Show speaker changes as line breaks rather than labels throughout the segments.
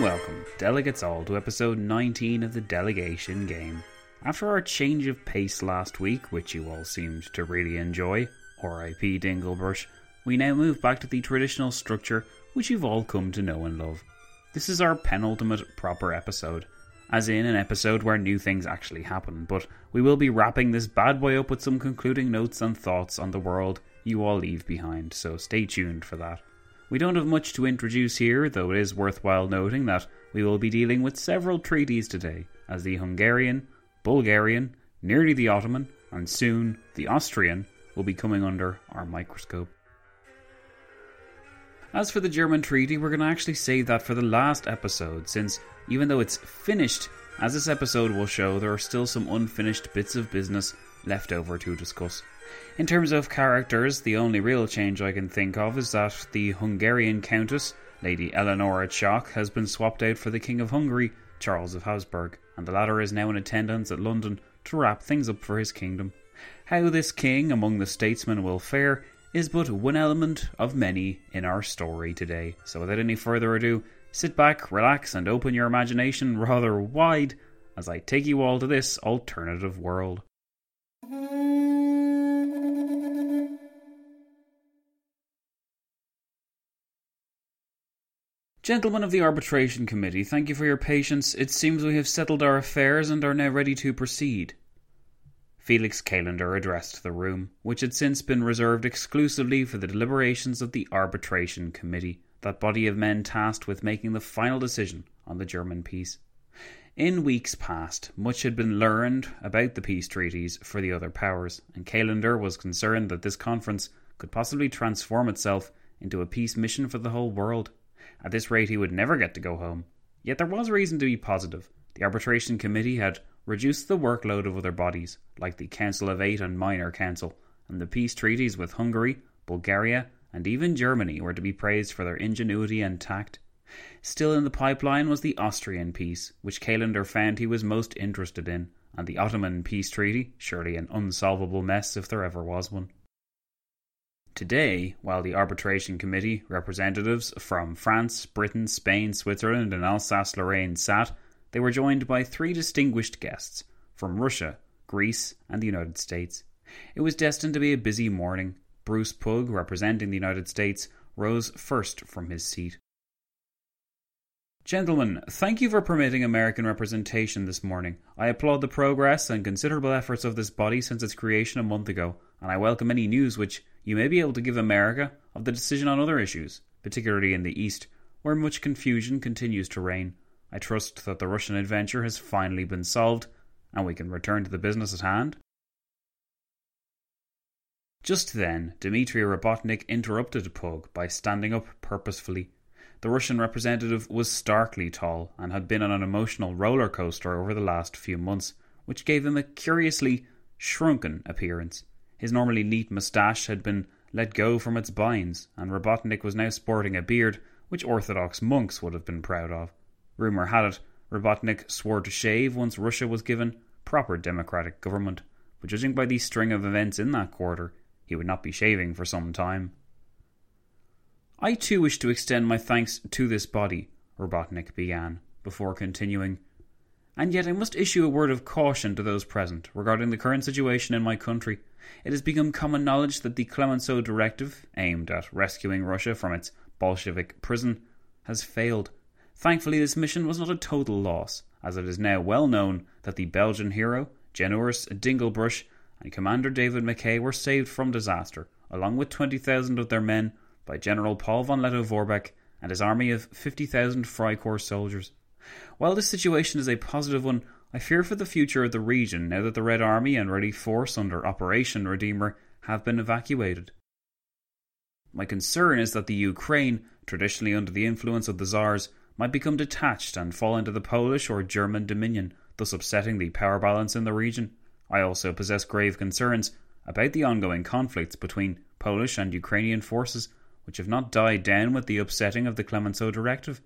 and welcome, delegates all, to episode 19 of the Delegation Game. After our change of pace last week, which you all seemed to really enjoy, RIP Dinglebrush, we now move back to the traditional structure which you've all come to know and love. This is our penultimate proper episode, as in an episode where new things actually happen, but we will be wrapping this bad boy up with some concluding notes and thoughts on the world you all leave behind, so stay tuned for that. We don't have much to introduce here, though it is worthwhile noting that we will be dealing with several treaties today, as the Hungarian, Bulgarian, nearly the Ottoman, and soon the Austrian will be coming under our microscope. As for the German treaty, we're going to actually save that for the last episode, since even though it's finished, as this episode will show, there are still some unfinished bits of business left over to discuss. In terms of characters, the only real change I can think of is that the Hungarian Countess, Lady Eleonora Czech, has been swapped out for the King of Hungary, Charles of Habsburg, and the latter is now in attendance at London to wrap things up for his kingdom. How this king among the statesmen will fare is but one element of many in our story today. So without any further ado, sit back, relax, and open your imagination rather wide as I take you all to this alternative world. Gentlemen of the Arbitration Committee, thank you for your patience. It seems we have settled our affairs and are now ready to proceed. Felix Calonder addressed the room, which had since been reserved exclusively for the deliberations of the Arbitration Committee, that body of men tasked with making the final decision on the German peace. In weeks past, much had been learned about the peace treaties for the other powers, and Calonder was concerned that this conference could possibly transform itself into a peace mission for the whole world. At this rate, he would never get to go home. Yet there was reason to be positive. The arbitration committee had reduced the workload of other bodies, like the Council of Eight and Minor Council, and the peace treaties with Hungary, Bulgaria, and even Germany were to be praised for their ingenuity and tact. Still in the pipeline was the Austrian peace, which Calonder found he was most interested in, and the Ottoman peace treaty, surely an unsolvable mess if there ever was one. Today, while the Arbitration Committee representatives from France, Britain, Spain, Switzerland, and Alsace Lorraine sat, they were joined by three distinguished guests from Russia, Greece, and the United States. It was destined to be a busy morning. Bruce Pugh, representing the United States, rose first from his seat. Gentlemen, thank you for permitting American representation this morning. I applaud the progress and considerable efforts of this body since its creation a month ago, and I welcome any news which you may be able to give America of the decision on other issues, particularly in the East, where much confusion continues to reign. I trust that the Russian adventure has finally been solved, and we can return to the business at hand. Just then, Dmitri Robotnik interrupted Pugh by standing up purposefully. the Russian representative was starkly tall and had been on an emotional roller coaster over the last few months, which gave him a curiously shrunken appearance. His normally neat moustache had been let go from its binds, and Robotnik was now sporting a beard which Orthodox monks would have been proud of. Rumour had it Robotnik swore to shave once Russia was given proper democratic government, but judging by the string of events in that quarter, he would not be shaving for some time. I too wish to extend my thanks to this body, Robotnik began, before continuing. And yet I must issue a word of caution to those present regarding the current situation in my country. It has become common knowledge that the Clemenceau Directive, aimed at rescuing Russia from its Bolshevik prison, has failed. Thankfully, this mission was not a total loss, as it is now well known that the Belgian hero, Jan-Urs Dinkelbruch, and Commander David Mackay were saved from disaster, along with 20,000 of their men, by General Paul von Lettow-Vorbeck and his army of 50,000 Freikorps soldiers. While this situation is a positive one, I fear for the future of the region now that the Red Army and Ready Force under Operation Redeemer have been evacuated. My concern is that the Ukraine, traditionally under the influence of the Tsars, might become detached and fall into the Polish or German dominion, thus upsetting the power balance in the region. I also possess grave concerns about the ongoing conflicts between Polish and Ukrainian forces, which have not died down with the upsetting of the Clemenceau Directive.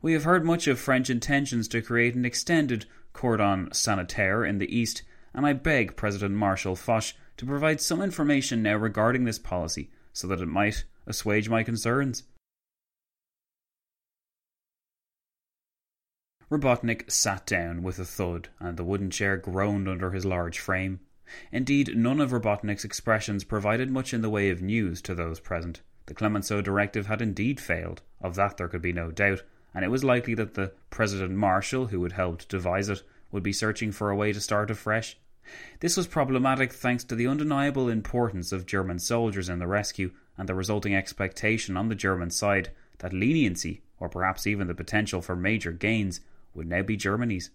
We have heard much of French intentions to create an extended cordon sanitaire in the east, and I beg President Marshal Foch to provide some information now regarding this policy so that it might assuage my concerns. Robotnik sat down with a thud, and the wooden chair groaned under his large frame. Indeed, none of Robotnik's expressions provided much in the way of news to those present. The Clemenceau directive had indeed failed, of that there could be no doubt, and it was likely that the President Marshal, who had helped devise it, would be searching for a way to start afresh. This was problematic thanks to the undeniable importance of German soldiers in the rescue and the resulting expectation on the German side that leniency, or perhaps even the potential for major gains, would now be Germany's.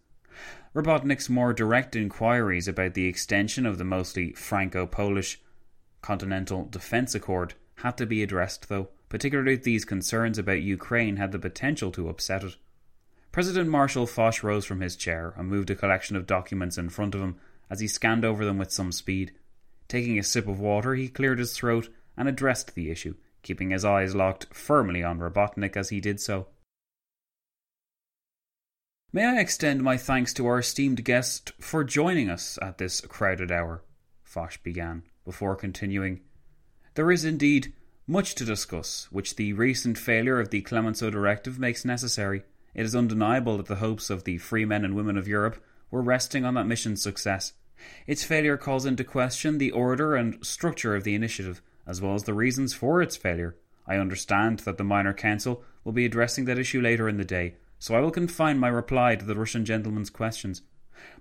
Robotnik's more direct inquiries about the extension of the mostly Franco Polish Continental Defence Accord had to be addressed, though, particularly if these concerns about Ukraine had the potential to upset it. President Marshal Foch rose from his chair and moved a collection of documents in front of him as he scanned over them with some speed. Taking a sip of water, he cleared his throat and addressed the issue, keeping his eyes locked firmly on Robotnik as he did so. May I extend my thanks to our esteemed guest for joining us at this crowded hour? Foch began, before continuing. There is indeed much to discuss, which the recent failure of the Clemenceau Directive makes necessary. It is undeniable that the hopes of the free men and women of Europe were resting on that mission's success. Its failure calls into question the order and structure of the initiative, as well as the reasons for its failure. I understand that the Minor Council will be addressing that issue later in the day, so I will confine my reply to the Russian gentleman's questions.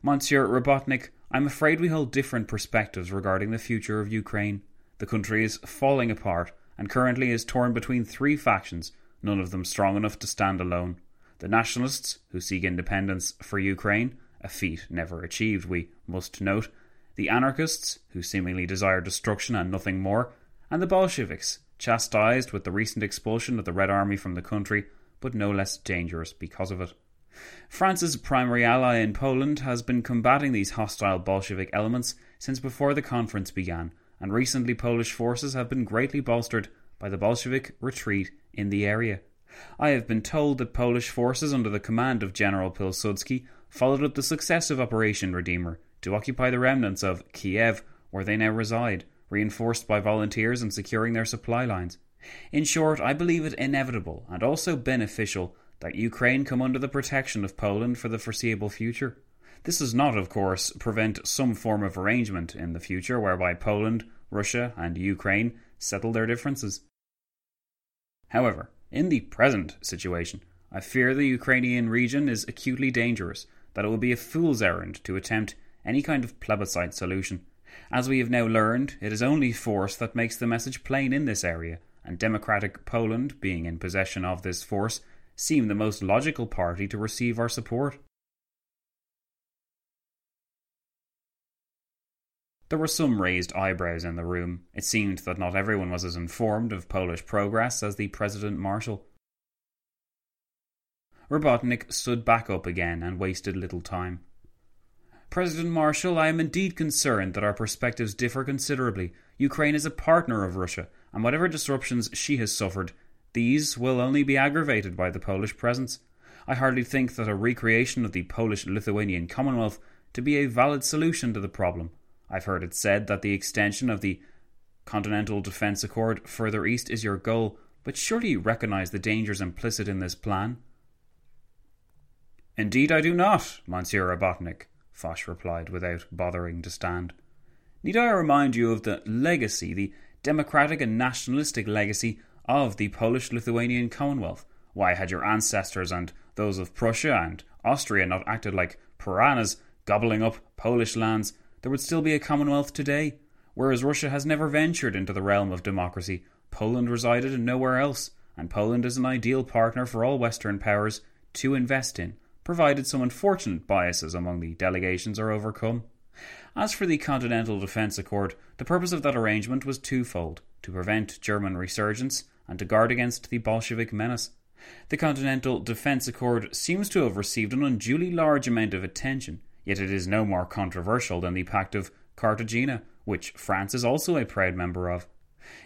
Monsieur Robotnik, I am afraid we hold different perspectives regarding the future of Ukraine. The country is falling apart and currently is torn between three factions, none of them strong enough to stand alone. The nationalists, who seek independence for Ukraine, a feat never achieved, we must note, the anarchists, who seemingly desire destruction and nothing more, and the Bolsheviks, chastised with the recent expulsion of the Red Army from the country but no less dangerous because of it. France's primary ally in Poland has been combating these hostile Bolshevik elements since before the conference began, and recently Polish forces have been greatly bolstered by the Bolshevik retreat in the area. I have been told that Polish forces under the command of General Pilsudski followed up the success of Operation Redeemer to occupy the remnants of Kiev, where they now reside, reinforced by volunteers and securing their supply lines. In short, I believe it inevitable and also beneficial that Ukraine come under the protection of Poland for the foreseeable future. This does not, of course, prevent some form of arrangement in the future whereby Poland, Russia, and Ukraine settle their differences. However, in the present situation, I fear the Ukrainian region is acutely dangerous, that it would be a fool's errand to attempt any kind of plebiscite solution. As we have now learned, it is only force that makes the message plain in this area, and democratic Poland, being in possession of this force, seem the most logical party to receive our support. There were some raised eyebrows in the room. It seemed that not everyone was as informed of Polish progress as the President Marshal. Robotnik stood back up again and wasted little time. President Marshal, I am indeed concerned that our perspectives differ considerably. Ukraine is a partner of Russia, and whatever disruptions she has suffered, these will only be aggravated by the Polish presence. I hardly think that a recreation of the Polish Lithuanian Commonwealth to be a valid solution to the problem. I've heard it said that the extension of the Continental Defence Accord further east is your goal, but surely you recognise the dangers implicit in this plan? Indeed, I do not, Monsieur Robotnik, Foch replied without bothering to stand. Need I remind you of the legacy, the democratic and nationalistic legacy of the Polish Lithuanian Commonwealth? Why had your ancestors and those of Prussia and Austria not acted like piranhas, gobbling up Polish lands? There would still be a Commonwealth today. Whereas Russia has never ventured into the realm of democracy, Poland resided in nowhere else, and Poland is an ideal partner for all Western powers to invest in provided some unfortunate biases among the delegations are overcome. As for the Continental Defence Accord, the purpose of that arrangement was twofold to prevent German resurgence and to guard against the Bolshevik menace. The Continental Defence Accord seems to have received an unduly large amount of attention, yet it is no more controversial than the Pact of Cartagena, which France is also a proud member of.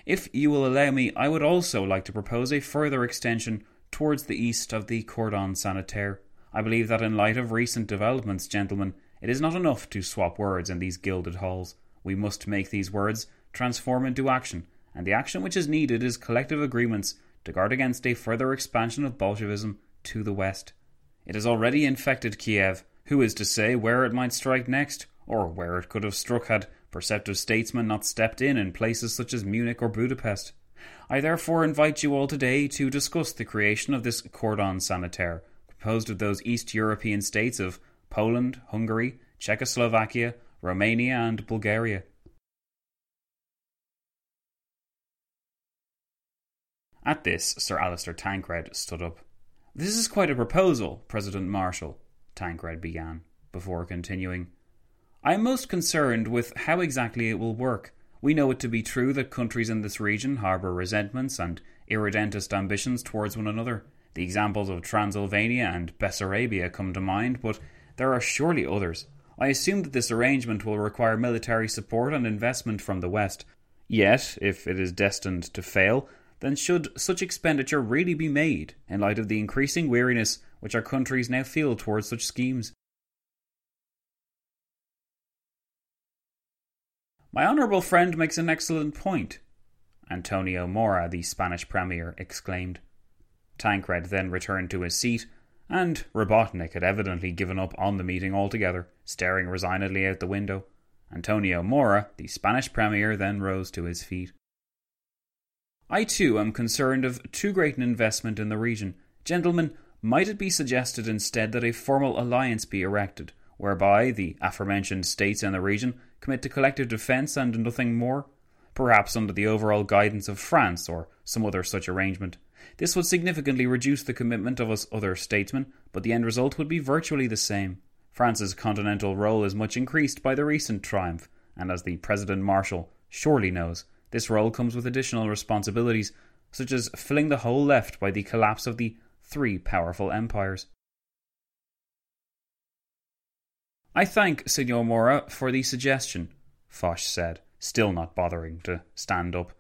If you will allow me, I would also like to propose a further extension towards the east of the Cordon Sanitaire. I believe that in light of recent developments, gentlemen, it is not enough to swap words in these gilded halls. We must make these words transform into action, and the action which is needed is collective agreements to guard against a further expansion of Bolshevism to the west. It has already infected Kiev. Who is to say where it might strike next, or where it could have struck had perceptive statesmen not stepped in in places such as Munich or Budapest? I therefore invite you all today to discuss the creation of this cordon sanitaire composed of those East European states of Poland, Hungary, Czechoslovakia, Romania, and Bulgaria. At this, Sir Alister Tancred stood up. This is quite a proposal, President Marshal, Tancred began, before continuing. I am most concerned with how exactly it will work. We know it to be true that countries in this region harbour resentments and irredentist ambitions towards one another. The examples of Transylvania and Bessarabia come to mind, but there are surely others. I assume that this arrangement will require military support and investment from the West. Yet, if it is destined to fail, then should such expenditure really be made in light of the increasing weariness which our countries now feel towards such schemes? My honourable friend makes an excellent point, Antonio Mora, the Spanish Premier, exclaimed. Tancred then returned to his seat, and Robotnik had evidently given up on the meeting altogether, staring resignedly out the window. Antonio Mora, the Spanish premier, then rose to his feet. I too am concerned of too great an investment in the region. Gentlemen, might it be suggested instead that a formal alliance be erected, whereby the aforementioned states in the region commit to collective defence and nothing more? Perhaps under the overall guidance of France or some other such arrangement. This would significantly reduce the commitment of us other statesmen, but the end result would be virtually the same. France's continental role is much increased by the recent triumph, and as the President Marshal surely knows, this role comes with additional responsibilities, such as filling the hole left by the collapse of the three powerful empires. I thank Signor Mora for the suggestion, Foch said, still not bothering to stand up.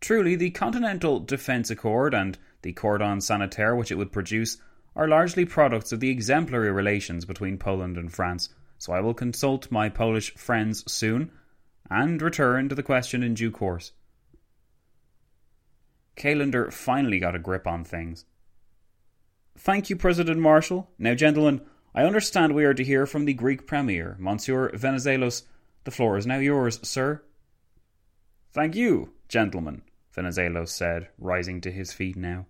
Truly, the Continental Defence Accord and the cordon sanitaire which it would produce are largely products of the exemplary relations between Poland and France, so I will consult my Polish friends soon and return to the question in due course. Calonder finally got a grip on things. Thank you, President Marshal. Now, gentlemen, I understand we are to hear from the Greek Premier, Monsieur Venizelos. The floor is now yours, sir. Thank you, gentlemen, Venizelos said, rising to his feet now.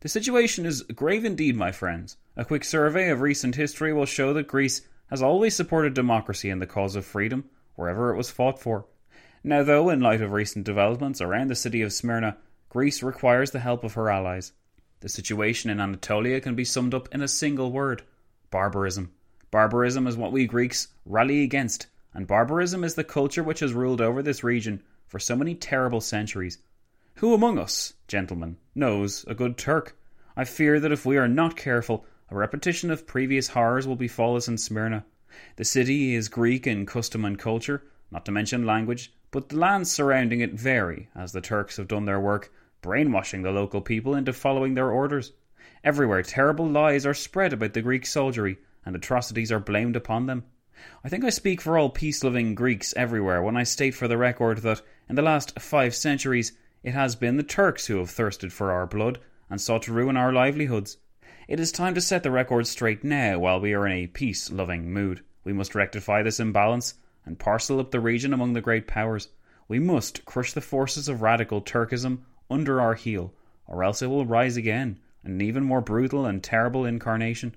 The situation is grave indeed, my friends. A quick survey of recent history will show that Greece has always supported democracy and the cause of freedom, wherever it was fought for. Now, though, in light of recent developments around the city of Smyrna, Greece requires the help of her allies. The situation in Anatolia can be summed up in a single word barbarism. Barbarism is what we Greeks rally against, and barbarism is the culture which has ruled over this region for so many terrible centuries. Who among us, gentlemen, knows a good Turk? I fear that if we are not careful, a repetition of previous horrors will befall us in Smyrna. The city is Greek in custom and culture, not to mention language, but the lands surrounding it vary, as the Turks have done their work, brainwashing the local people into following their orders. Everywhere terrible lies are spread about the Greek soldiery, and atrocities are blamed upon them. I think I speak for all peace loving Greeks everywhere when I state for the record that, in the last five centuries, it has been the Turks who have thirsted for our blood and sought to ruin our livelihoods. It is time to set the record straight now while we are in a peace loving mood. We must rectify this imbalance and parcel up the region among the great powers. We must crush the forces of radical Turkism under our heel, or else it will rise again, an even more brutal and terrible incarnation.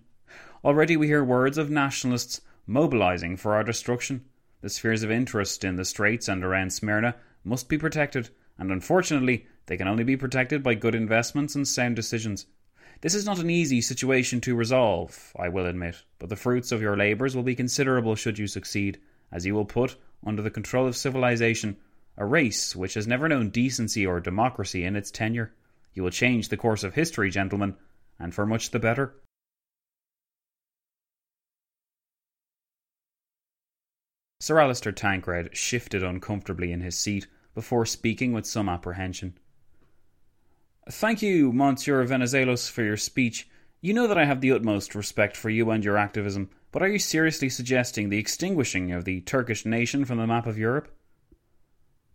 Already we hear words of nationalists mobilizing for our destruction. The spheres of interest in the Straits and around Smyrna must be protected, and unfortunately, they can only be protected by good investments and sound decisions. This is not an easy situation to resolve, I will admit, but the fruits of your labours will be considerable should you succeed as you will put under the control of civilization a race which has never known decency or democracy in its tenure. You will change the course of history, gentlemen, and for much the better. Sir Alister Tancred shifted uncomfortably in his seat before speaking with some apprehension. Thank you, Monsieur Venizelos, for your speech. You know that I have the utmost respect for you and your activism, but are you seriously suggesting the extinguishing of the Turkish nation from the map of Europe?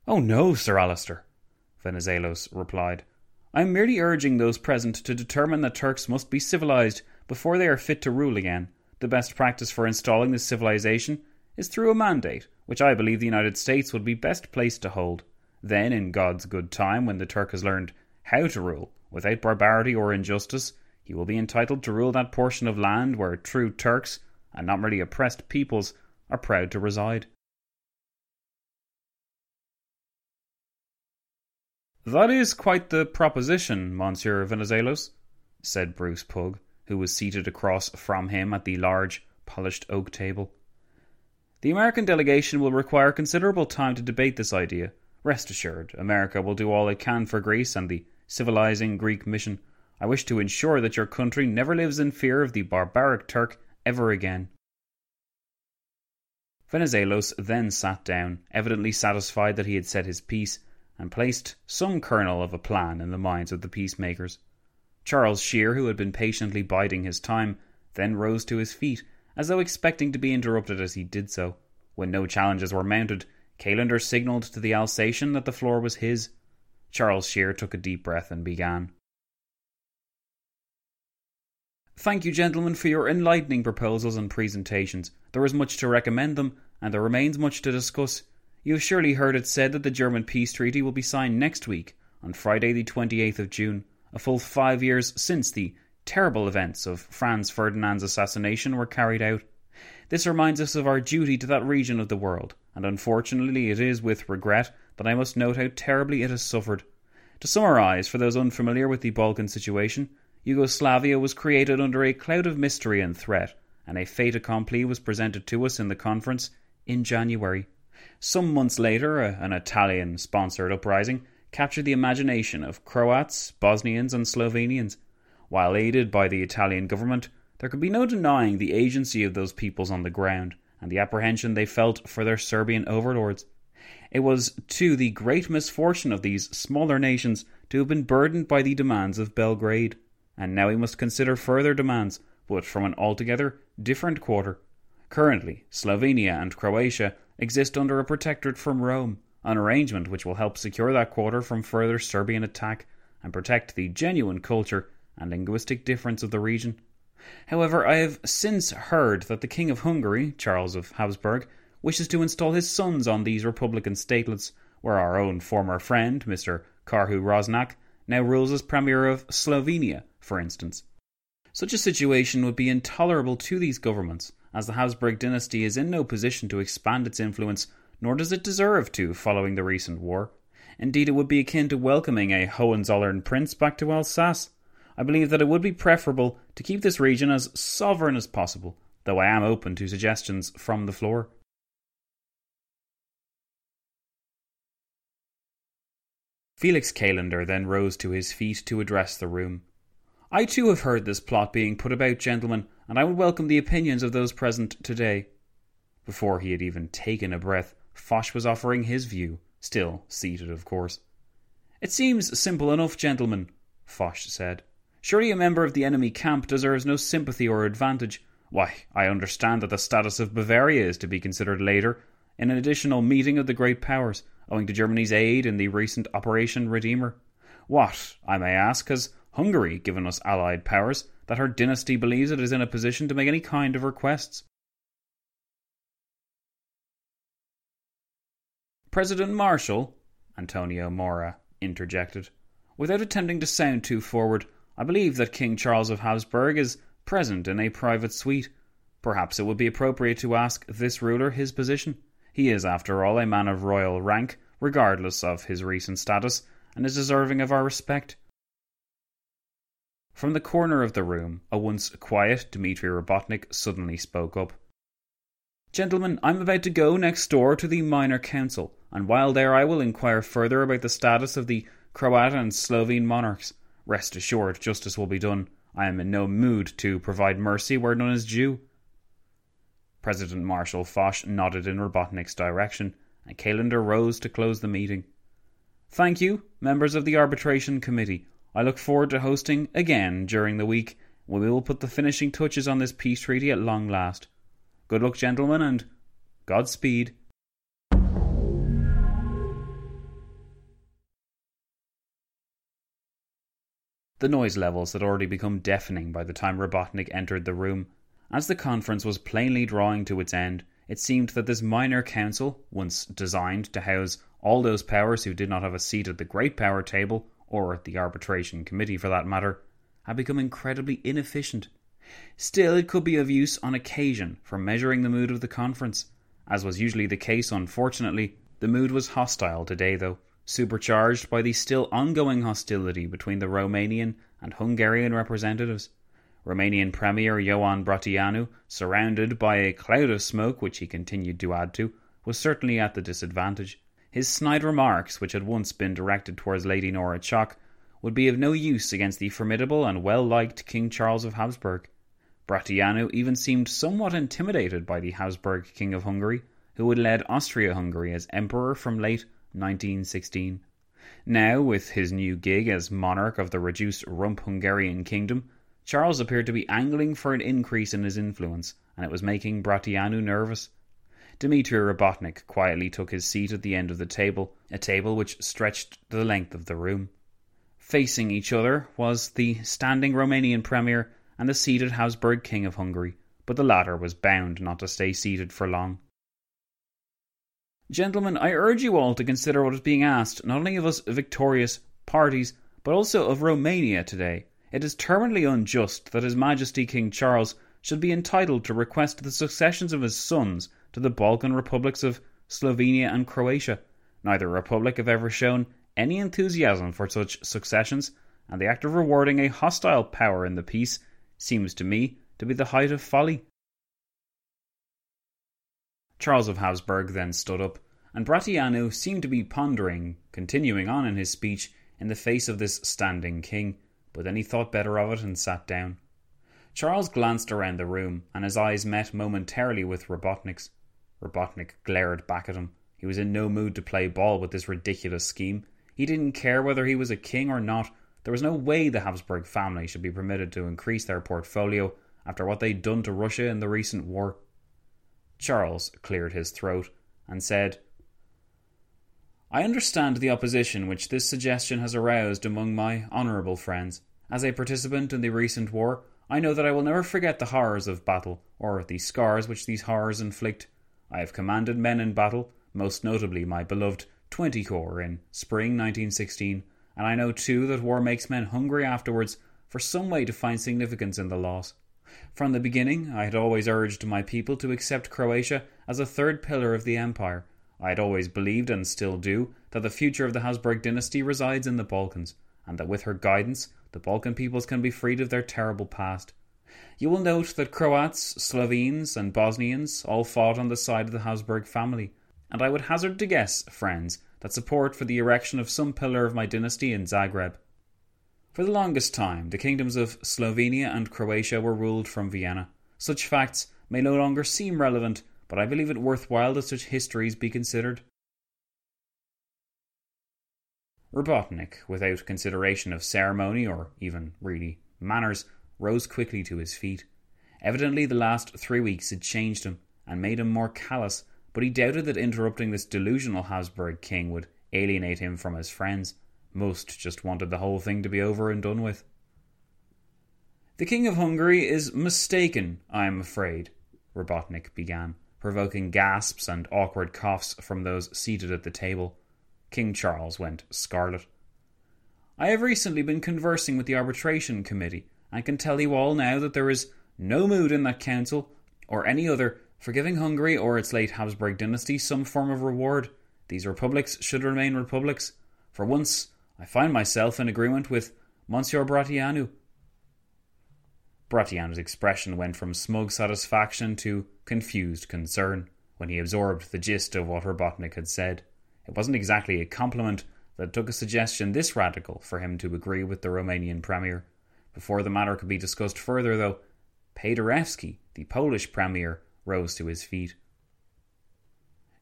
Oh no, Sir Alister, Venizelos replied. I am merely urging those present to determine that Turks must be civilized before they are fit to rule again. The best practice for installing this civilization is through a mandate, which I believe the United States would be best placed to hold. Then, in God's good time, when the Turk has learned how to rule without barbarity or injustice, he will be entitled to rule that portion of land where true Turks and not merely oppressed peoples are proud to reside. That is quite the proposition, Monsieur Venizelos, said Bruce Pugh, who was seated across from him at the large, polished oak table. The American delegation will require considerable time to debate this idea. Rest assured, America will do all it can for Greece and the civilizing Greek mission. I wish to ensure that your country never lives in fear of the barbaric Turk ever again. Venizelos then sat down, evidently satisfied that he had said his piece, and placed some kernel of a plan in the minds of the peacemakers. Charles Shear, who had been patiently biding his time, then rose to his feet, as though expecting to be interrupted as he did so. When no challenges were mounted, Calonder signalled to the Alsatian that the floor was his. Charles Shear took a deep breath and began. Thank you, gentlemen, for your enlightening proposals and presentations. There is much to recommend them, and there remains much to discuss. You have surely heard it said that the German peace treaty will be signed next week, on Friday, the 28th of June, a full five years since the terrible events of Franz Ferdinand's assassination were carried out. This reminds us of our duty to that region of the world, and unfortunately it is with regret that I must note how terribly it has suffered. To summarise, for those unfamiliar with the Balkan situation, Yugoslavia was created under a cloud of mystery and threat, and a fait accompli was presented to us in the conference in January. Some months later, an Italian sponsored uprising captured the imagination of Croats, Bosnians, and Slovenians. While aided by the Italian government, there could be no denying the agency of those peoples on the ground and the apprehension they felt for their Serbian overlords. It was to the great misfortune of these smaller nations to have been burdened by the demands of Belgrade and now we must consider further demands, but from an altogether different quarter. Currently, Slovenia and Croatia exist under a protectorate from Rome, an arrangement which will help secure that quarter from further Serbian attack and protect the genuine culture and linguistic difference of the region. However, I have since heard that the King of Hungary, Charles of Habsburg, wishes to install his sons on these republican statelets, where our own former friend, Mr. Karhu Rosnak, now rules as Premier of Slovenia for instance. Such a situation would be intolerable to these governments, as the Habsburg dynasty is in no position to expand its influence, nor does it deserve to following the recent war. Indeed, it would be akin to welcoming a Hohenzollern prince back to Alsace. I believe that it would be preferable to keep this region as sovereign as possible, though I am open to suggestions from the floor. Felix Calonder then rose to his feet to address the room. I too have heard this plot being put about, gentlemen, and I would welcome the opinions of those present today. Before he had even taken a breath, Foch was offering his view, still seated, of course. It seems simple enough, gentlemen, Foch said. Surely a member of the enemy camp deserves no sympathy or advantage. Why, I understand that the status of Bavaria is to be considered later, in an additional meeting of the great powers, owing to Germany's aid in the recent Operation Redeemer. What, I may ask, has Hungary given us allied powers that her dynasty believes it is in a position to make any kind of requests? President Marshal, Antonio Mora interjected, without attempting to sound too forward, I believe that King Charles of Habsburg is present in a private suite. Perhaps it would be appropriate to ask this ruler his position. He is, after all, a man of royal rank, regardless of his recent status, and is deserving of our respect. From the corner of the room, a once quiet Dmitri Robotnik suddenly spoke up. Gentlemen, I'm about to go next door to the Minor Council, and while there I will inquire further about the status of the Croat and Slovene monarchs. Rest assured, justice will be done. I am in no mood to provide mercy where none is due. President Marshal Foch nodded in Robotnik's direction, and Calonder rose to close the meeting. Thank you, members of the Arbitration Committee. I look forward to hosting again during the week when we will put the finishing touches on this peace treaty at long last. Good luck, gentlemen, and Godspeed. The noise levels had already become deafening by the time Robotnik entered the room. As the conference was plainly drawing to its end, it seemed that this minor council, once designed to house all those powers who did not have a seat at the great power table, or at the arbitration committee for that matter, had become incredibly inefficient. Still, it could be of use on occasion for measuring the mood of the conference. As was usually the case, unfortunately, the mood was hostile today, though, supercharged by the still ongoing hostility between the Romanian and Hungarian representatives. Romanian Premier Ioan Brătianu, surrounded by a cloud of smoke which he continued to add to, was certainly at the disadvantage. His snide remarks, which had once been directed towards Lady Nora Chock, would be of no use against the formidable and well liked King Charles of Habsburg. Brătianu even seemed somewhat intimidated by the Habsburg King of Hungary, who had led Austria Hungary as Emperor from late 1916. Now, with his new gig as monarch of the reduced rump Hungarian kingdom, Charles appeared to be angling for an increase in his influence, and it was making Brătianu nervous. Dmitri Robotnik quietly took his seat at the end of the table, a table which stretched the length of the room. Facing each other was the standing Romanian Premier and the seated Habsburg King of Hungary, but the latter was bound not to stay seated for long. Gentlemen, I urge you all to consider what is being asked not only of us victorious parties, but also of Romania today. It is terminally unjust that His Majesty King Charles should be entitled to request the successions of his sons to the Balkan republics of Slovenia and Croatia. Neither republic have ever shown any enthusiasm for such successions, and the act of rewarding a hostile power in the peace seems to me to be the height of folly. Charles of Habsburg then stood up, and Brătianu seemed to be pondering, continuing on in his speech in the face of this standing king, but then he thought better of it and sat down. Charles glanced around the room, and his eyes met momentarily with Robotnik's. Robotnik glared back at him. He was in no mood to play ball with this ridiculous scheme. He didn't care whether he was a king or not. There was no way the Habsburg family should be permitted to increase their portfolio after what they'd done to Russia in the recent war. Charles cleared his throat and said, I understand the opposition which this suggestion has aroused among my honourable friends. As a participant in the recent war, I know that I will never forget the horrors of battle, or the scars which these horrors inflict. I have commanded men in battle, most notably my beloved 20 Corps in spring 1916, and I know too that war makes men hungry afterwards for some way to find significance in the loss. From the beginning, I had always urged my people to accept Croatia as a third pillar of the empire. I had always believed, and still do, that the future of the Habsburg dynasty resides in the Balkans, and that with her guidance, the Balkan peoples can be freed of their terrible past. You will note that Croats, Slovenes, and Bosnians all fought on the side of the Habsburg family, and I would hazard to guess, friends, that support for the erection of some pillar of my dynasty in Zagreb. For the longest time, the kingdoms of Slovenia and Croatia were ruled from Vienna. Such facts may no longer seem relevant, but I believe it worthwhile that such histories be considered. Robotnik, without consideration of ceremony or even really manners, rose quickly to his feet. Evidently, the last three weeks had changed him and made him more callous, but he doubted that interrupting this delusional Habsburg king would alienate him from his friends. Most just wanted the whole thing to be over and done with. The King of Hungary is mistaken, I am afraid, Robotnik began, provoking gasps and awkward coughs from those seated at the table. King Charles went scarlet. I have recently been conversing with the arbitration committee, and can tell you all now that there is no mood in that council, or any other, for giving Hungary or its late Habsburg dynasty some form of reward. These republics should remain republics. For once, I find myself in agreement with Monsieur Brătianu. Brătianu's expression went from smug satisfaction to confused concern when he absorbed the gist of what Robotnik had said. It wasn't exactly a compliment that took a suggestion this radical for him to agree with the Romanian premier. Before the matter could be discussed further, though, Paderewski, the Polish premier, rose to his feet.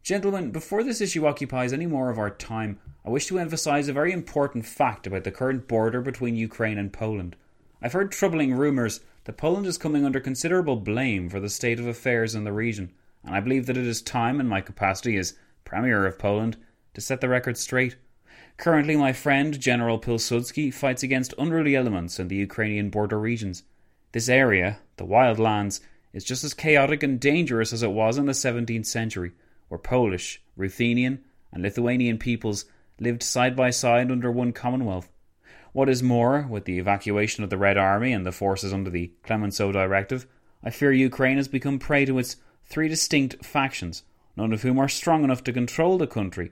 Gentlemen, before this issue occupies any more of our time, I wish to emphasize a very important fact about the current border between Ukraine and Poland. I've heard troubling rumours that Poland is coming under considerable blame for the state of affairs in the region, and I believe that it is time, in my capacity as Premier of Poland, to set the record straight. Currently, my friend General Pilsudski fights against unruly elements in the Ukrainian border regions. This area, the Wild Lands, is just as chaotic and dangerous as it was in the 17th century, where Polish, Ruthenian, and Lithuanian peoples lived side by side under one commonwealth. What is more, with the evacuation of the Red Army and the forces under the Clemenceau Directive, I fear Ukraine has become prey to its three distinct factions, none of whom are strong enough to control the country.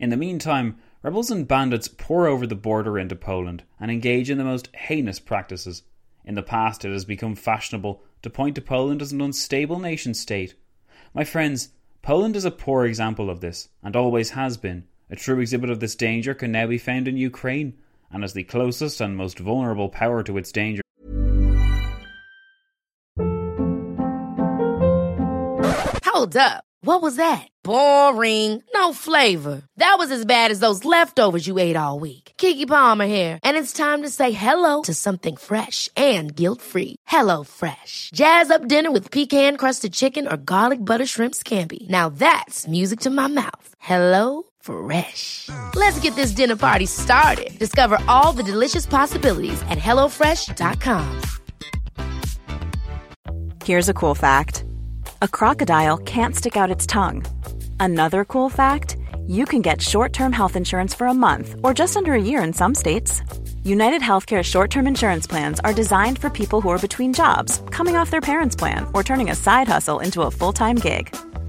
In the meantime, rebels and bandits pour over the border into Poland and engage in the most heinous practices. In the past, it has become fashionable to point to Poland as an unstable nation state. My friends, Poland is a poor example of this, and always has been. A true exhibit of this danger can now be found in Ukraine, and as the closest and most vulnerable power to its danger.
Hold up. What was that? Boring. No flavor. That was as bad as those leftovers you ate all week. Keke Palmer here, and it's time to say hello to something fresh and guilt-free. Hello Fresh. Jazz up dinner with pecan-crusted chicken or garlic butter shrimp scampi. Now that's music to my mouth. Hello Fresh. Let's get this dinner party started. Discover all the delicious possibilities at hellofresh.com.
Here's a cool fact a crocodile can't stick out its tongue. Another cool fact you can get short term health insurance for a month or just under a year in some states. United Healthcare short term insurance plans are designed for people who are between jobs, coming off their parents' plan, or turning a side hustle into a full time gig.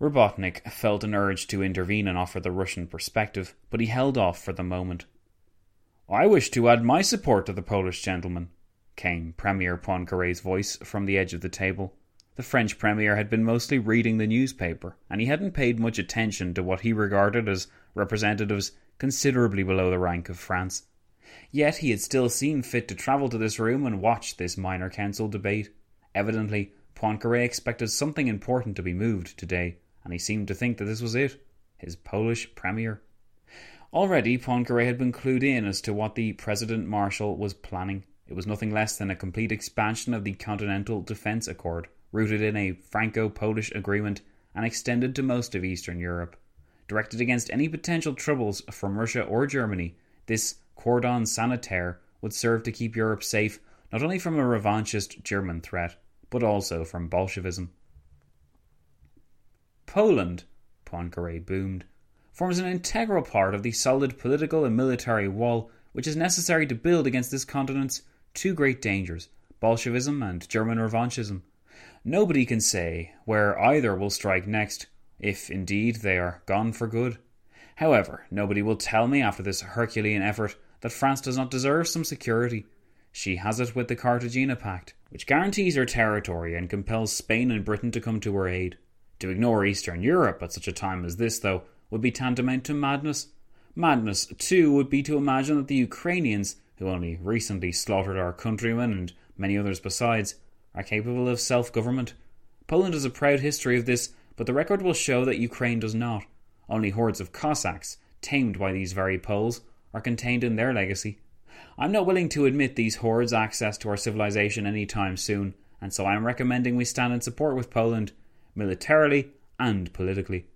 Robotnik felt an urge to intervene and offer the Russian perspective, but he held off for the moment. I wish to add my support to the Polish gentleman, came Premier Poincaré's voice from the edge of the table. The French Premier had been mostly reading the newspaper, and he hadn't paid much attention to what he regarded as representatives considerably below the rank of France. Yet he had still seen fit to travel to this room and watch this minor council debate. Evidently, Poincaré expected something important to be moved today, and he seemed to think that this was it his Polish Premier. Already, Poincaré had been clued in as to what the President Marshal was planning. It was nothing less than a complete expansion of the Continental Defence Accord, rooted in a Franco Polish agreement and extended to most of Eastern Europe. Directed against any potential troubles from Russia or Germany, this cordon sanitaire would serve to keep Europe safe not only from a revanchist German threat, but also from Bolshevism. Poland, Poincaré boomed, forms an integral part of the solid political and military wall which is necessary to build against this continent's two great dangers Bolshevism and German revanchism. Nobody can say where either will strike next, if indeed they are gone for good. However, nobody will tell me after this Herculean effort that France does not deserve some security. She has it with the Cartagena Pact, which guarantees her territory and compels Spain and Britain to come to her aid. To ignore Eastern Europe at such a time as this, though, would be tantamount to madness. Madness, too, would be to imagine that the Ukrainians, who only recently slaughtered our countrymen and many others besides, are capable of self government. Poland has a proud history of this, but the record will show that Ukraine does not. Only hordes of Cossacks, tamed by these very Poles, are contained in their legacy. I'm not willing to admit these hordes access to our civilization any time soon, and so I am recommending we stand in support with Poland, militarily and politically.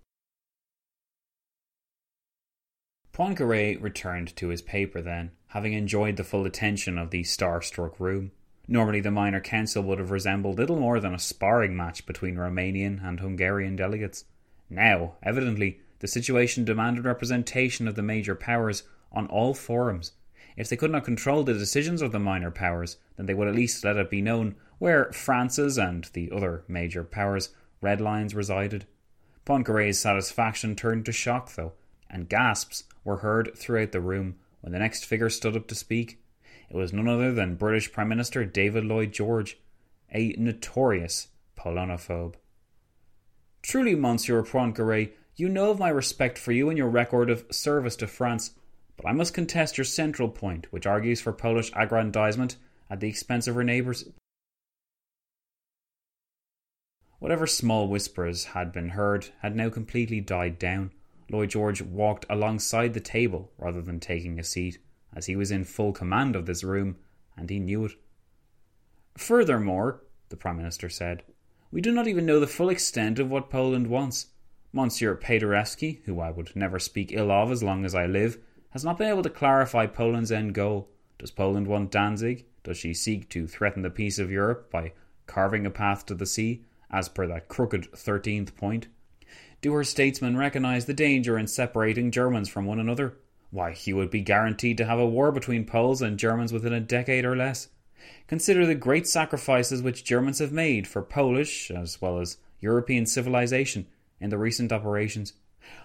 Poincaré returned to his paper then, having enjoyed the full attention of the star struck room. Normally, the minor council would have resembled little more than a sparring match between Romanian and Hungarian delegates. Now, evidently, the situation demanded representation of the major powers on all forums. If they could not control the decisions of the minor powers, then they would at least let it be known where France's and the other major powers' red lines resided. Poincaré's satisfaction turned to shock, though, and gasps were heard throughout the room when the next figure stood up to speak. It was none other than British Prime Minister David Lloyd George, a notorious Polonophobe. Truly, Monsieur Poincaré, you know of my respect for you and your record of service to France, but I must contest your central point, which argues for Polish aggrandizement at the expense of her neighbours. Whatever small whispers had been heard had now completely died down. Lloyd George walked alongside the table rather than taking a seat as he was in full command of this room, and he knew it. Furthermore, the Prime Minister said, we do not even know the full extent of what Poland wants. Monsieur Paderewski, who I would never speak ill of as long as I live, has not been able to clarify Poland's end goal. Does Poland want Danzig? Does she seek to threaten the peace of Europe by carving a path to the sea, as per that crooked thirteenth point? Do her statesmen recognise the danger in separating Germans from one another? Why, he would be guaranteed to have a war between Poles and Germans within a decade or less. Consider the great sacrifices which Germans have made for Polish, as well as European civilization, in the recent operations.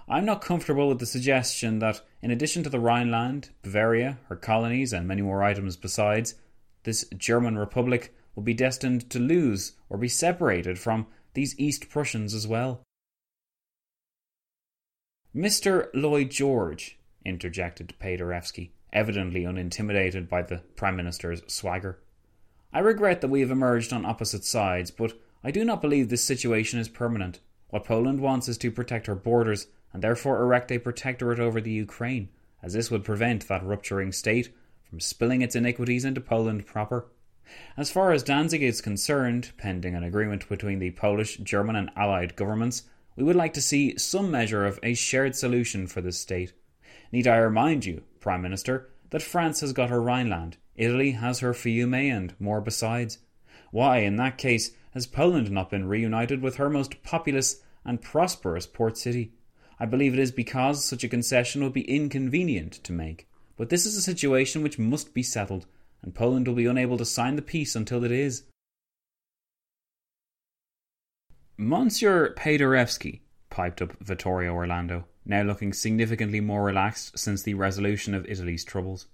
I'm not comfortable with the suggestion that, in addition to the Rhineland, Bavaria, her colonies, and many more items besides, this German Republic will be destined to lose or be separated from these East Prussians as well. Mr. Lloyd George, interjected Paderewski, evidently unintimidated by the Prime Minister's swagger. I regret that we have emerged on opposite sides, but I do not believe this situation is permanent. What Poland wants is to protect her borders and therefore erect a protectorate over the Ukraine, as this would prevent that rupturing state from spilling its iniquities into Poland proper. As far as Danzig is concerned, pending an agreement between the Polish, German, and Allied governments, we would like to see some measure of a shared solution for this state. Need I remind you, Prime Minister, that France has got her Rhineland, Italy has her Fiume, and more besides? Why, in that case, has Poland not been reunited with her most populous and prosperous port city? I believe it is because such a concession would be inconvenient to make. But this is a situation which must be settled, and Poland will be unable to sign the peace until it is. Monsieur Paderewski, piped up Vittorio Orlando now looking significantly more relaxed since the resolution of Italy's troubles.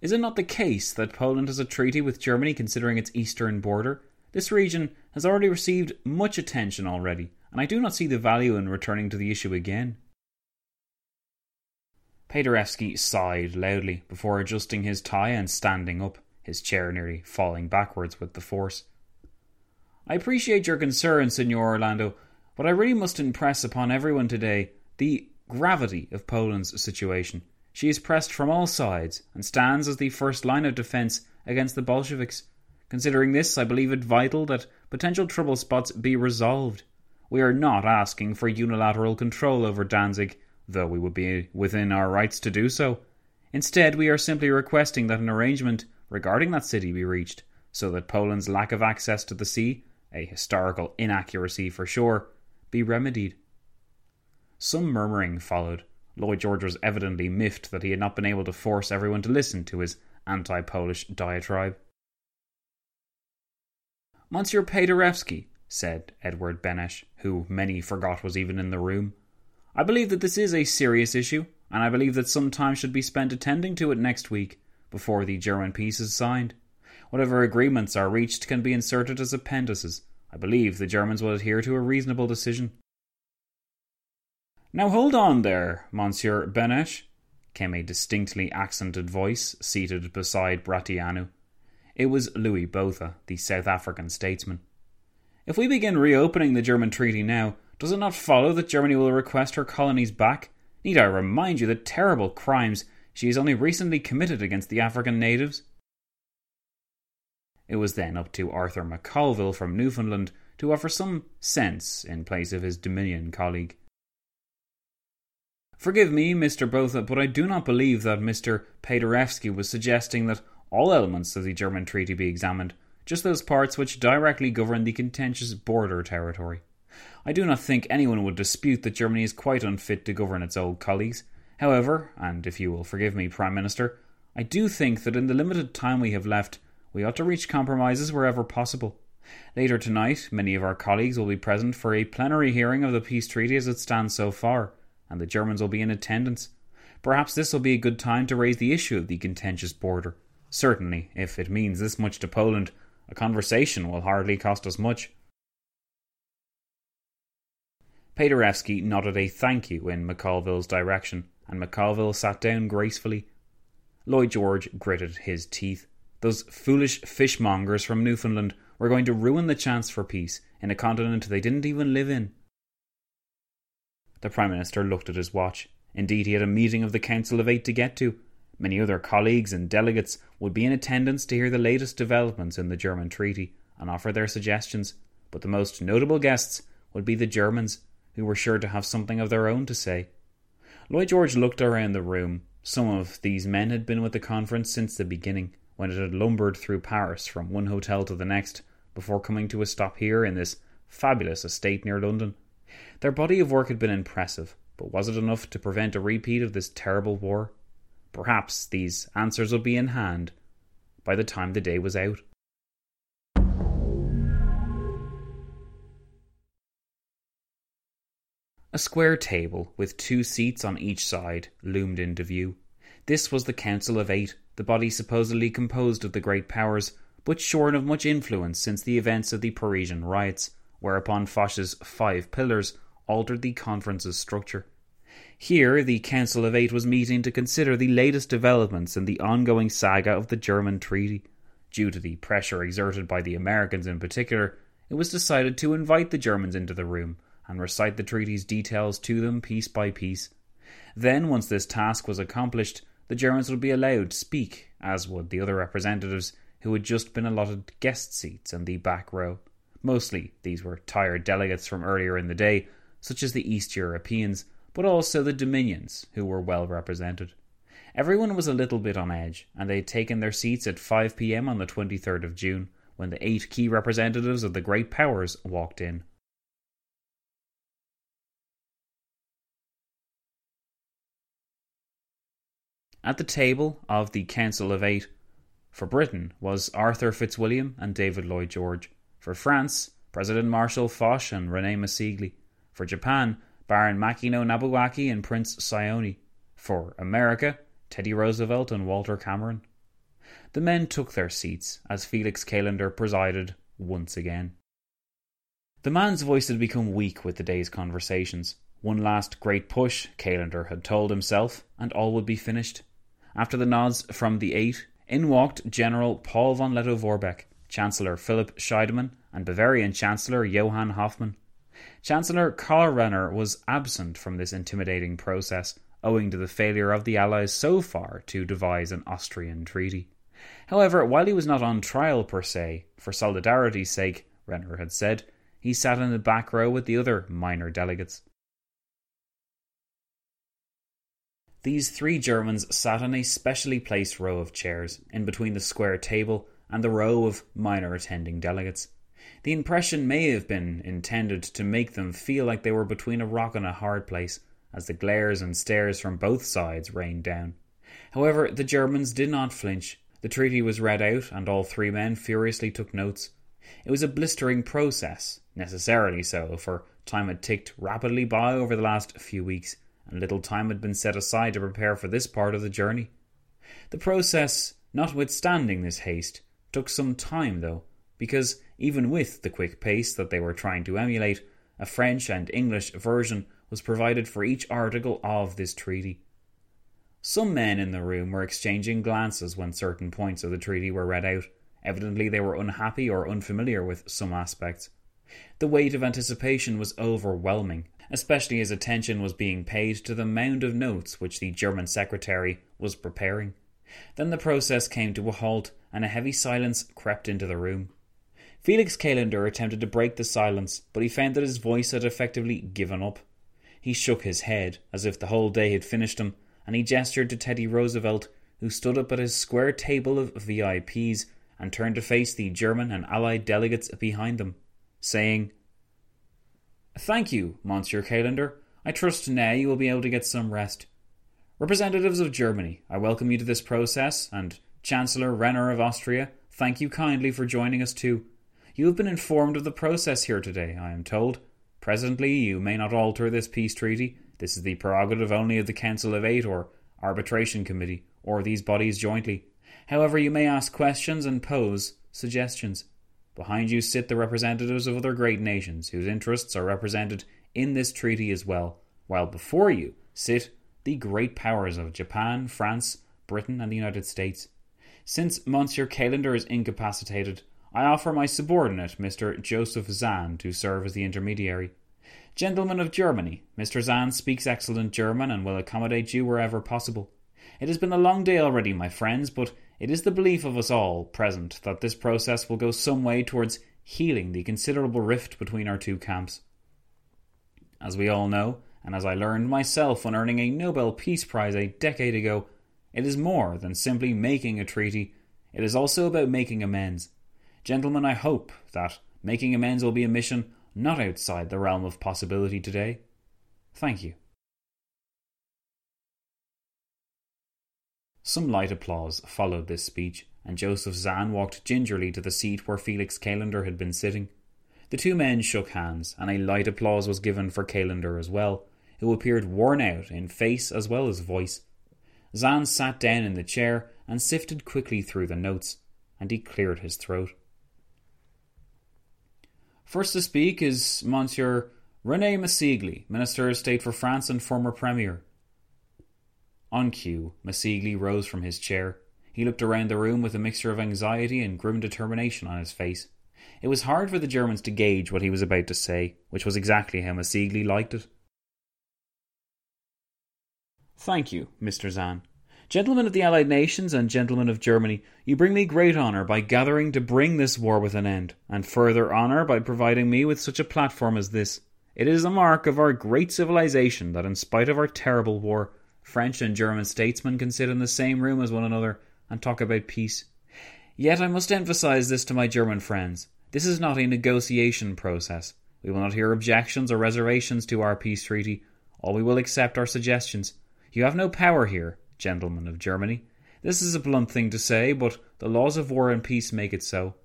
Is it not the case that Poland has a treaty with Germany considering its eastern border? This region has already received much attention already, and I do not see the value in returning to the issue again. Paderewski sighed loudly before adjusting his tie and standing up, his chair nearly falling backwards with the force. I appreciate your concern, Signor Orlando, but I really must impress upon everyone today the gravity of Poland's situation. She is pressed from all sides and stands as the first line of defence against the Bolsheviks. Considering this, I believe it vital that potential trouble spots be resolved. We are not asking for unilateral control over Danzig, though we would be within our rights to do so. Instead, we are simply requesting that an arrangement regarding that city be reached, so that Poland's lack of access to the sea, a historical inaccuracy for sure, be remedied. Some murmuring followed, Lloyd George was evidently miffed that he had not been able to force everyone to listen to his anti Polish diatribe. Monsieur Paderewski, said Edward Benesch, who many forgot was even in the room, I believe that this is a serious issue, and I believe that some time should be spent attending to it next week, before the German peace is signed. Whatever agreements are reached can be inserted as appendices. I believe the Germans will adhere to a reasonable decision. Now hold on there, Monsieur Benesch, came a distinctly accented voice seated beside Bratianu. It was Louis Botha, the South African statesman. If we begin reopening the German treaty now, does it not follow that Germany will request her colonies back? Need I remind you the terrible crimes she has only recently committed against the African natives? It was then up to Arthur McColville from Newfoundland to offer some sense in place of his Dominion colleague. Forgive me, Mr. Botha, but I do not believe that Mr. Paderewski was suggesting that all elements of the German treaty be examined, just those parts which directly govern the contentious border territory. I do not think anyone would dispute that Germany is quite unfit to govern its old colleagues. However, and if you will forgive me, Prime Minister, I do think that in the limited time we have left, we ought to reach compromises wherever possible. Later tonight, many of our colleagues will be present for a plenary hearing of the peace treaty as it stands so far and the Germans will be in attendance. Perhaps this will be a good time to raise the issue of the contentious border. Certainly, if it means this much to Poland, a conversation will hardly cost us much. Paderewski nodded a thank you in McColville's direction, and McColville sat down gracefully. Lloyd George gritted his teeth. Those foolish fishmongers from Newfoundland were going to ruin the chance for peace in a continent they didn't even live in. The Prime Minister looked at his watch. Indeed, he had a meeting of the Council of Eight to get to. Many other colleagues and delegates would be in attendance to hear the latest developments in the German treaty and offer their suggestions, but the most notable guests would be the Germans, who were sure to have something of their own to say. Lloyd George looked around the room. Some of these men had been with the conference since the beginning, when it had lumbered through Paris from one hotel to the next, before coming to a stop here in this fabulous estate near London. Their body of work had been impressive, but was it enough to prevent a repeat of this terrible war? Perhaps these answers would be in hand by the time the day was out. A square table, with two seats on each side, loomed into view. This was the Council of Eight, the body supposedly composed of the great powers, but shorn of much influence since the events of the Parisian riots, whereupon Foch's five pillars altered the conference's structure. Here, the Council of Eight was meeting to consider the latest developments in the ongoing saga of the German treaty. Due to the pressure exerted by the Americans in particular, it was decided to invite the Germans into the room and recite the treaty's details to them piece by piece. Then, once this task was accomplished, the Germans would be allowed to speak, as would the other representatives who had just been allotted guest seats in the back row. Mostly, these were tired delegates from earlier in the day such as the East Europeans, but also the Dominions, who were well represented. Everyone was a little bit on edge, and they had taken their seats at 5 pm on the 23rd of June, when the eight key representatives of the great powers walked in. At the table of the Council of Eight, for Britain was Arthur Fitzwilliam and David Lloyd George. For France, President Marshal Foch and Rene Massigli. For Japan, Baron Makino Nobuaki and Prince Saionji. For America, Teddy Roosevelt and Walter Cameron. The men took their seats as Felix Calonder presided once again. The man's voice had become weak with the day's conversations. One last great push, Callender had told himself, and all would be finished. After the nods from the eight, in walked General Paul von Lettow-Vorbeck, Chancellor Philipp Scheidemann, and Bavarian Chancellor Johann Hoffmann. Chancellor Karl Renner was absent from this intimidating process, owing to the failure of the Allies so far to devise an Austrian treaty. However, while he was not on trial per se, for solidarity's sake, Renner had said, he sat in the back row with the other minor delegates. These three Germans sat on a specially placed row of chairs in between the square table and the row of minor attending delegates. The impression may have been intended to make them feel like they were between a rock and a hard place, as the glares and stares from both sides rained down. However, the Germans did not flinch. The treaty was read out, and all three men furiously took notes. It was a blistering process, necessarily so, for time had ticked rapidly by over the last few weeks, and little time had been set aside to prepare for this part of the journey. The process, notwithstanding this haste, took some time, though, because even with the quick pace that they were trying to emulate, a French and English version was provided for each article of this treaty. Some men in the room were exchanging glances when certain points of the treaty were read out. Evidently, they were unhappy or unfamiliar with some aspects. The weight of anticipation was overwhelming, especially as attention was being paid to the mound of notes which the German secretary was preparing. Then the process came to a halt, and a heavy silence crept into the room. Felix Calonder attempted to break the silence, but he found that his voice had effectively given up. He shook his head, as if the whole day had finished him, and he gestured to Teddy Roosevelt, who stood up at his square table of VIPs and turned to face the German and Allied delegates behind them, saying, Thank you, Monsieur Calonder. I trust now you will be able to get some rest. Representatives of Germany, I welcome you to this process, and Chancellor Renner of Austria, thank you kindly for joining us too. You have been informed of the process here today, I am told. Presently, you may not alter this peace treaty. This is the prerogative only of the Council of Eight or Arbitration Committee, or these bodies jointly. However, you may ask questions and pose suggestions. Behind you sit the representatives of other great nations whose interests are represented in this treaty as well, while before you sit the great powers of Japan, France, Britain, and the United States. Since Monsieur Calonder is incapacitated, I offer my subordinate, Mr. Joseph Zahn, to serve as the intermediary. Gentlemen of Germany, Mr. Zahn speaks excellent German and will accommodate you wherever possible. It has been a long day already, my friends, but it is the belief of us all present that this process will go some way towards healing the considerable rift between our two camps. As we all know, and as I learned myself when earning a Nobel Peace Prize a decade ago, it is more than simply making a treaty, it is also about making amends. Gentlemen, I hope that making amends will be a mission not outside the realm of possibility today. Thank you. Some light applause followed this speech, and Joseph Zahn walked gingerly to the seat where Felix Calonder had been sitting. The two men shook hands, and a light applause was given for Calonder as well, who appeared worn out in face as well as voice. Zahn sat down in the chair and sifted quickly through the notes, and he cleared his throat. First to speak is Monsieur Rene Massigli, Minister of State for France and former Premier. On cue, Massigli rose from his chair. He looked around the room with a mixture of anxiety and grim determination on his face. It was hard for the Germans to gauge what he was about to say, which was exactly how Massigli liked it. Thank you, Mr. Zahn. Gentlemen of the Allied Nations and gentlemen of Germany, you bring me great honour by gathering to bring this war with an end, and further honour by providing me with such a platform as this. It is a mark of our great civilization that, in spite of our terrible war, French and German statesmen can sit in the same room as one another and talk about peace. Yet I must emphasize this to my German friends. This is not a negotiation process. We will not hear objections or reservations to our peace treaty. All we will accept are suggestions. You have no power here, gentlemen of Germany. This is a blunt thing to say, but the laws of war and peace make it so.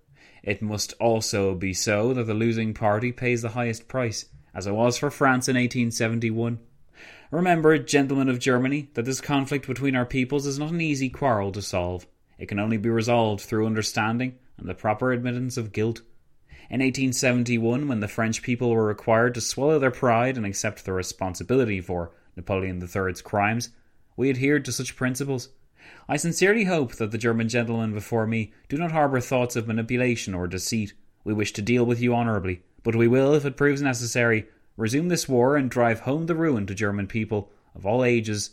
It must also be so that the losing party pays the highest price, as it was for France in 1871. Remember, gentlemen of Germany, that this conflict between our peoples is not an easy quarrel to solve. It can only be resolved through understanding and the proper admittance of guilt. In 1871, when the French people were required to swallow their pride and accept the responsibility for Napoleon III's crimes, we adhered to such principles. I sincerely hope that the German gentlemen before me do not harbour thoughts of manipulation or deceit. We wish to deal with you honourably, but we will, if it proves necessary, resume this war and drive home the ruin to German people of all ages,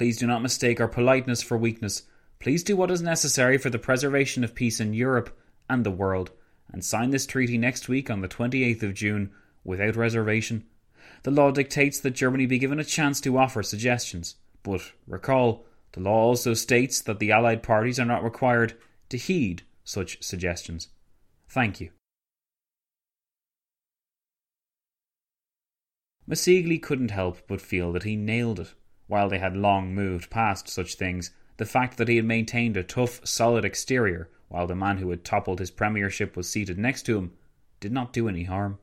Please do not mistake our politeness for weakness. Please do what is necessary for the preservation of peace in Europe and the world, and sign this treaty next week on the 28th of June without reservation. The law dictates that Germany be given a chance to offer suggestions, but recall, the law also states that the Allied parties are not required to heed such suggestions. Thank you. Massigli couldn't help but feel that he nailed it. While they had long moved past such things, the fact that he had maintained a tough, solid exterior while the man who had toppled his premiership was seated next to him did not do any harm.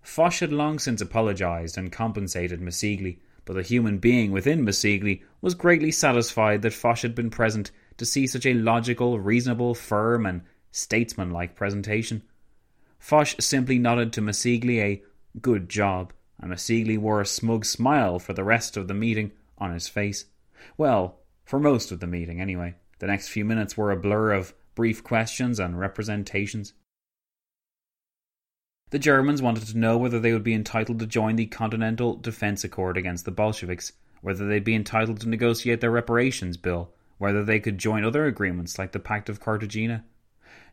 Foch had long since apologised and compensated Massigli, but the human being within Massigli was greatly satisfied that Foch had been present to see such a logical, reasonable, firm, and statesmanlike presentation. Foch simply nodded to Massigli a good job, and Massigli wore a smug smile for the rest of the meeting on his face. Well, for most of the meeting, anyway. The next few minutes were a blur of brief questions and representations. The Germans wanted to know whether they would be entitled to join the Continental Defense Accord against the Bolsheviks, whether they'd be entitled to negotiate their reparations bill, whether they could join other agreements like the Pact of Cartagena.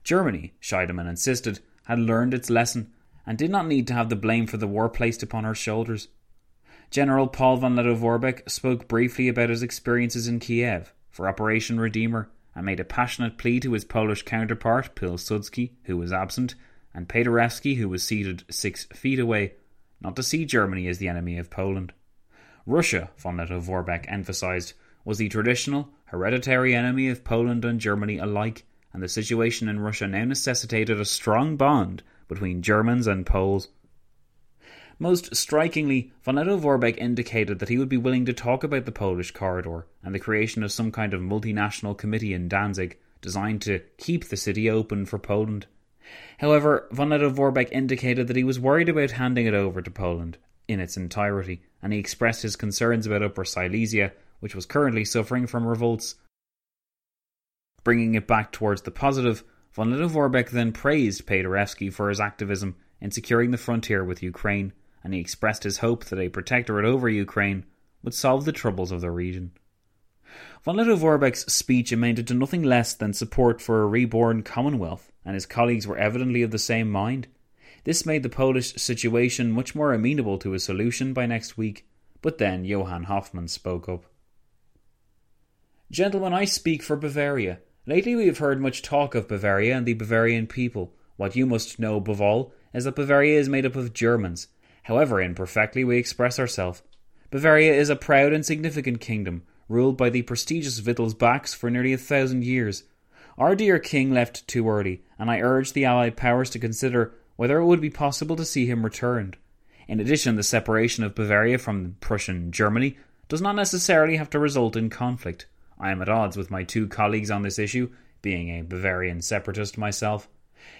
Germany, Scheidemann insisted, had learned its lesson and did not need to have the blame for the war placed upon her shoulders. General Paul von Lettow-Vorbeck spoke briefly about his experiences in Kiev for Operation Redeemer and made a passionate plea to his Polish counterpart, Pilsudski, who was absent, and Paderewski, who was seated six feet away, not to see Germany as the enemy of Poland. Russia, von Lettow-Vorbeck emphasized, was the traditional, hereditary enemy of Poland and Germany alike, and the situation in Russia now necessitated a strong bond between Germans and Poles. Most strikingly, von Lettow-Vorbeck indicated that he would be willing to talk about the Polish corridor and the creation of some kind of multinational committee in Danzig designed to keep the city open for Poland. However, von Lettow-Vorbeck indicated that he was worried about handing it over to Poland in its entirety, and he expressed his concerns about Upper Silesia, which was currently suffering from revolts. Bringing it back towards the positive, von Lettow-Vorbeck then praised Paderewski for his activism in securing the frontier with Ukraine and he expressed his hope that a protectorate over Ukraine would solve the troubles of the region. Von Lettow-Vorbeck's speech amounted to nothing less than support for a reborn Commonwealth, and his colleagues were evidently of the same mind. This made the Polish situation much more amenable to a solution by next week, but then Johann Hoffmann spoke up. Gentlemen, I speak for Bavaria. Lately we have heard much talk of Bavaria and the Bavarian people. What you must know above all is that Bavaria is made up of Germans, however imperfectly we express ourselves. Bavaria is a proud and significant kingdom, ruled by the prestigious Wittelsbachs for nearly a thousand years. Our dear king left too early, and I urge the Allied powers to consider whether it would be possible to see him returned. In addition, the separation of Bavaria from Prussian Germany does not necessarily have to result in conflict. I am at odds with my two colleagues on this issue, being a Bavarian separatist myself.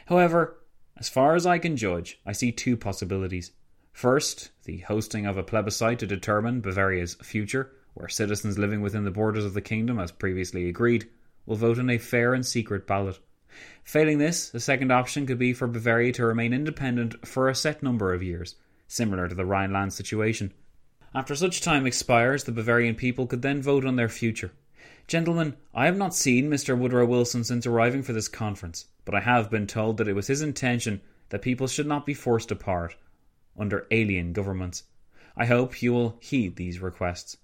However, as far as I can judge, I see two possibilities. First, the hosting of a plebiscite to determine Bavaria's future, where citizens living within the borders of the kingdom, as previously agreed, will vote in a fair and secret ballot. Failing this, a second option could be for Bavaria to remain independent for a set number of years, similar to the Rhineland situation. After such time expires, the Bavarian people could then vote on their future. Gentlemen, I have not seen Mr. Woodrow Wilson since arriving for this conference, but I have been told that it was his intention that people should not be forced apart, under alien governments. I hope you will heed these requests.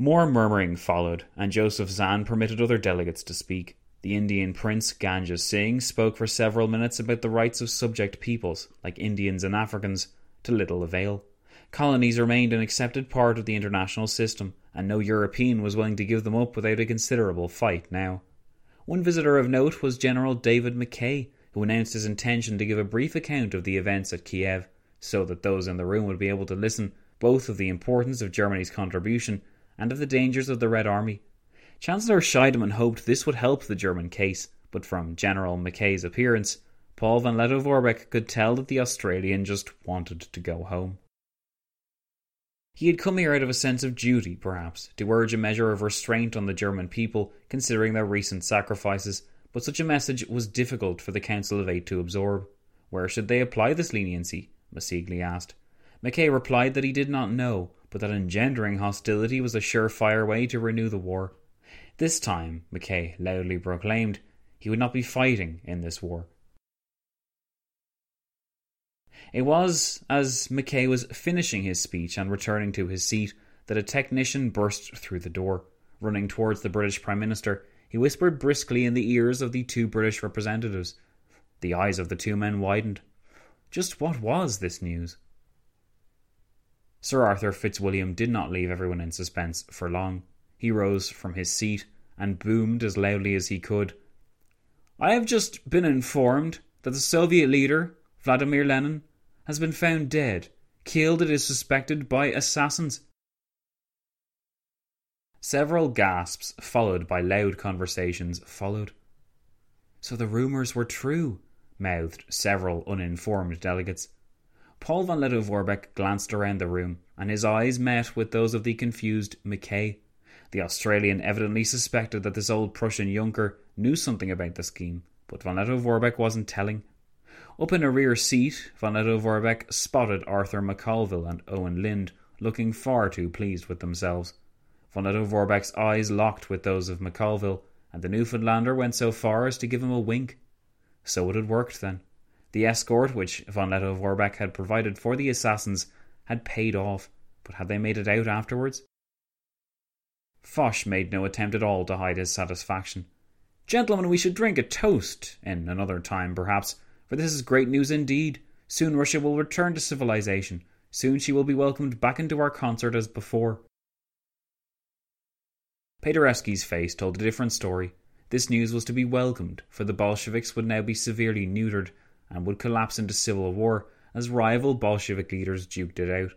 More murmuring followed, and Joseph Zahn permitted other delegates to speak. The Indian prince Ganga Singh spoke for several minutes about the rights of subject peoples, like Indians and Africans, to little avail. Colonies remained an accepted part of the international system, and no European was willing to give them up without a considerable fight now. One visitor of note was General David Mackay, who announced his intention to give a brief account of the events at Kiev, so that those in the room would be able to listen both of the importance of Germany's contribution and of the dangers of the Red Army. Chancellor Scheidemann hoped this would help the German case, but from General Mackay's appearance, Paul von Lettow-Vorbeck could tell that the Australian just wanted to go home. He had come here out of a sense of duty, perhaps, to urge a measure of restraint on the German people, considering their recent sacrifices, but such a message was difficult for the Council of Eight to absorb. Where should they apply this leniency? Massigli asked. Mackay replied that he did not know, but that engendering hostility was a surefire way to renew the war. This time, Mackay loudly proclaimed, he would not be fighting in this war. It was as Mackay was finishing his speech and returning to his seat that a technician burst through the door. Running towards the British Prime Minister, he whispered briskly in the ears of the two British representatives. The eyes of the two men widened. Just what was this news? Sir Arthur Fitzwilliam did not leave everyone in suspense for long. He rose from his seat and boomed as loudly as he could. I have just been informed that the Soviet leader, Vladimir Lenin, has been found dead, killed, it is suspected, by assassins. Several gasps, followed by loud conversations, followed. So the rumours were true, mouthed several uninformed delegates. Paul von Lettow-Vorbeck glanced around the room, and his eyes met with those of the confused Mackay. The Australian evidently suspected that this old Prussian Junker knew something about the scheme, but von Lettow-Vorbeck wasn't telling. Up in a rear seat, von Lettow-Vorbeck spotted Arthur McColville and Owen Lind looking far too pleased with themselves. Von Lettow-Vorbeck's eyes locked with those of McColville, and the Newfoundlander went so far as to give him a wink. So it had worked then. The escort which von Lettow-Vorbeck had provided for the assassins had paid off, but had they made it out afterwards? Foch made no attempt at all to hide his satisfaction. Gentlemen, we should drink a toast, in another time perhaps, for this is great news indeed. Soon Russia will return to civilization. Soon she will be welcomed back into our concert as before. Paderewski's face told a different story. This news was to be welcomed, for the Bolsheviks would now be severely neutered and would collapse into civil war as rival Bolshevik leaders duked it out.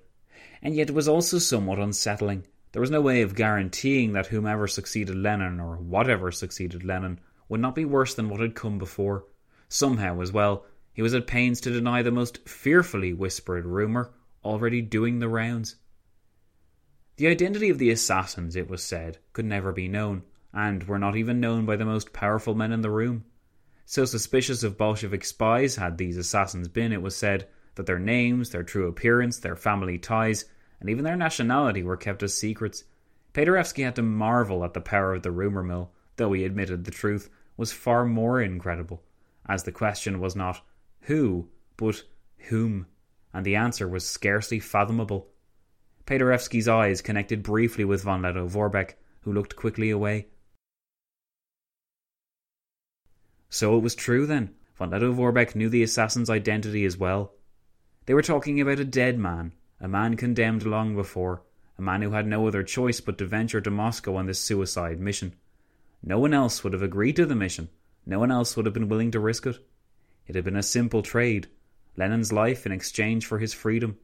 And yet it was also somewhat unsettling. There was no way of guaranteeing that whomever succeeded Lenin, or whatever succeeded Lenin, would not be worse than what had come before. Somehow, as well, he was at pains to deny the most fearfully whispered rumour already doing the rounds. The identity of the assassins, it was said, could never be known, and were not even known by the most powerful men in the room. So suspicious of Bolshevik spies had these assassins been, it was said, that their names, their true appearance, their family ties, and even their nationality were kept as secrets. Paderewski had to marvel at the power of the rumour mill, though he admitted the truth was far more incredible, as the question was not who, but whom, and the answer was scarcely fathomable. Paderewski's eyes connected briefly with von Lettow-Vorbeck, who looked quickly away. So it was true then. Von Lettow-Vorbeck knew the assassin's identity as well. They were talking about a dead man, a man condemned long before, a man who had no other choice but to venture to Moscow on this suicide mission. No one else would have agreed to the mission. No one else would have been willing to risk it. It had been a simple trade Lenin's life in exchange for his freedom.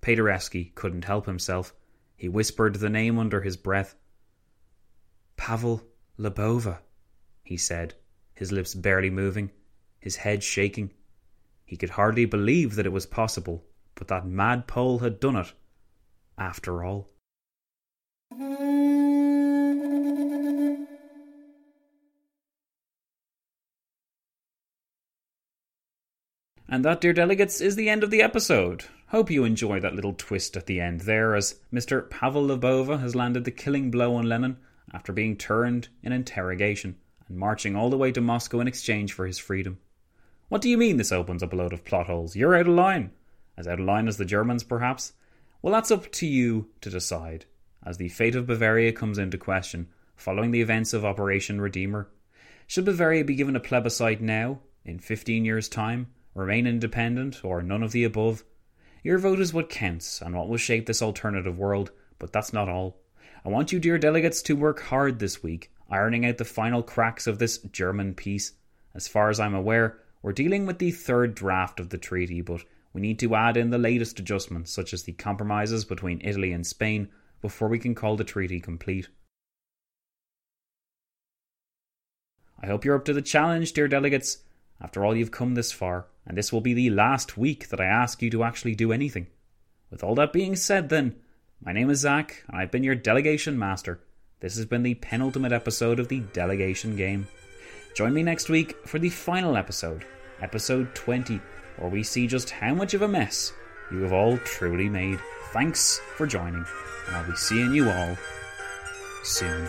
Paderewski couldn't help himself. He whispered the name under his breath. Pavel Lyubova, he said, his lips barely moving, his head shaking. He could hardly believe that it was possible, but that mad Pole had done it, after all. And that, dear delegates, is the end of the episode. Hope you enjoy that little twist at the end there, as Mr. Pavel Lyubova has landed the killing blow on Lenin after being turned in interrogation and marching all the way to Moscow in exchange for his freedom. What do you mean this opens up a load of plot holes? You're out of line. As out of line as the Germans, perhaps? Well, that's up to you to decide, as the fate of Bavaria comes into question following the events of Operation Redeemer. Should Bavaria be given a plebiscite now, in 15 years' time, remain independent, or none of the above? Your vote is what counts and what will shape this alternative world, but that's not all. I want you, dear delegates, to work hard this week, ironing out the final cracks of this German peace. As far as I'm aware, we're dealing with the third draft of the treaty, but we need to add in the latest adjustments, such as the compromises between Italy and Spain, before we can call the treaty complete. I hope you're up to the challenge, dear delegates. After all, you've come this far and this will be the last week that I ask you to actually do anything. With all that being said, then, my name is Zach, and I've been your delegation master. This has been the penultimate episode of the delegation game. Join me next week for the final episode, episode 20, where we see just how much of a mess you have all truly made. Thanks for joining, and I'll be seeing you all soon.